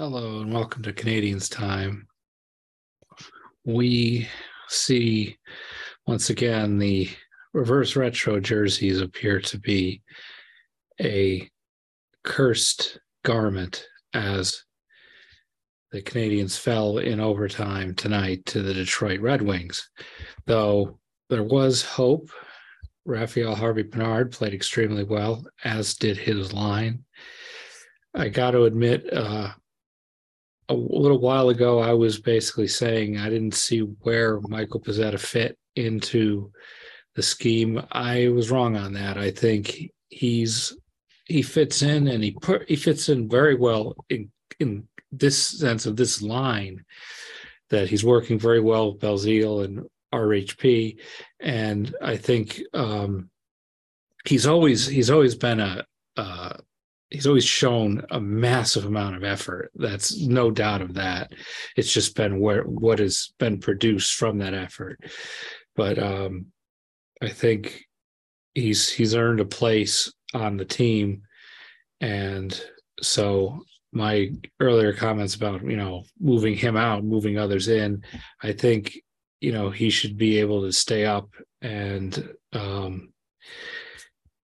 Hello and welcome to Canadiens Time. We see once again the reverse retro jerseys appear to be a cursed garment as the Canadiens fell in overtime tonight to the Detroit Red Wings. Though there was hope, Rafaël Harvey-Pinard played extremely well, as did his line. I got to admit, uh, a little while ago, I was basically saying I didn't see where Michael Pezzetta fit into the scheme. I was wrong on that. I think he's he fits in and he put he fits in very well in in this sense of this line that he's working very well with Belzile and RHP, and I think um, he's always he's always been a, a he's always shown a massive amount of effort. That's no doubt of that. It's just been where what has been produced from that effort. But um, I think he's he's earned a place on the team, and so my earlier comments about you know moving him out, moving others in, I think you know he should be able to stay up and um,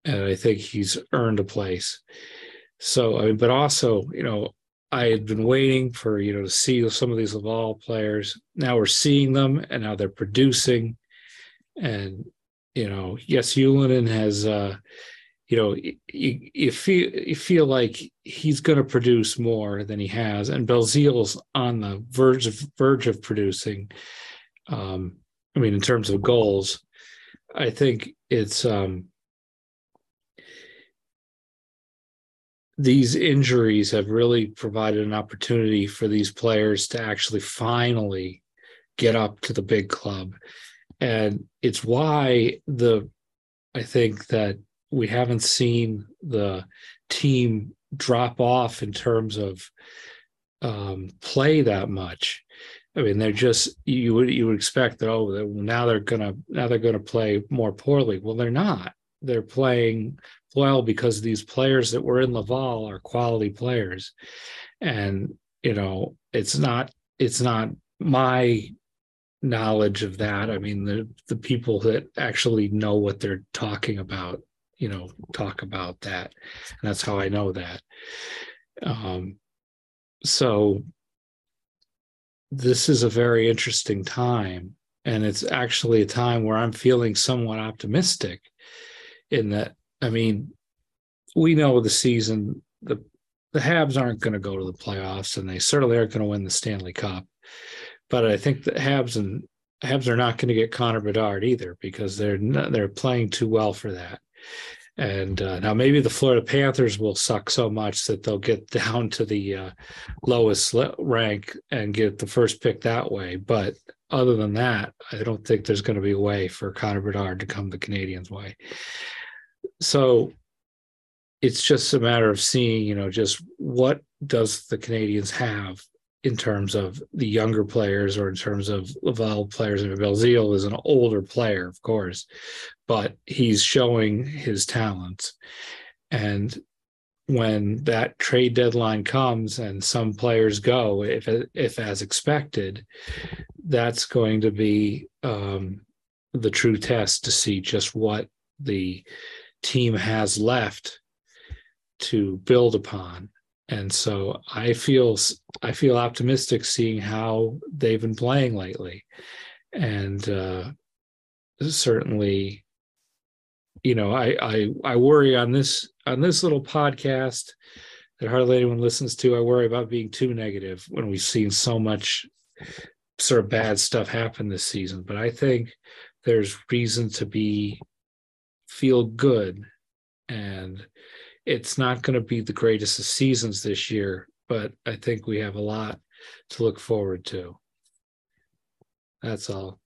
and I think he's earned a place. So, I mean, but also, you know, I had been waiting for, you know, to see some of these Laval players. Now we're seeing them and now they're producing. And, you know, yes, Ylönen has, uh, you know, you, you feel you feel like he's going to produce more than he has, and Belzile's on the verge of verge of producing. Um, I mean, in terms of goals, I think it's um, these injuries have really provided an opportunity for these players to actually finally get up to the big club. And it's why the I think that we haven't seen the team drop off in terms of um, play that much. I mean, they're just you would you would expect that oh now they're gonna now they're gonna play more poorly. Well, they're not. They're playing well because these players that were in Laval are quality players, and you know it's not it's not my knowledge of that. I mean the the people that actually know what they're talking about, you know, talk about that, and that's how I know that. Um, so this is a very interesting time and it's actually a time where i'm feeling somewhat optimistic in that I mean, we know the season the the Habs aren't going to go to the playoffs, and they certainly aren't going to win the Stanley Cup. But I think the Habs and Habs are not going to get Connor Bedard either because they're not, they're playing too well for that. And uh, now maybe the Florida Panthers will suck so much that they'll get down to the uh, lowest rank and get the first pick that way. But other than that, I don't think there's going to be a way for Connor Bedard to come the Canadiens' way so it's just a matter of seeing, you know, just what does the Canadiens have in terms of the younger players or in terms of Laval players. And Belzile is an older player, of course, but he's showing his talents. And when that trade deadline comes and some players go, if if as expected, that's going to be um, the true test to see just what the team has left to build upon. And so i feel i feel optimistic seeing how they've been playing lately. And uh certainly you know i i i worry on this on this little podcast that hardly anyone listens to i worry about being too negative when we've seen so much sort of bad stuff happen this season. But i think there's reason to be feel good. And it's not going to be the greatest of seasons this year, but I think we have a lot to look forward to. That's all.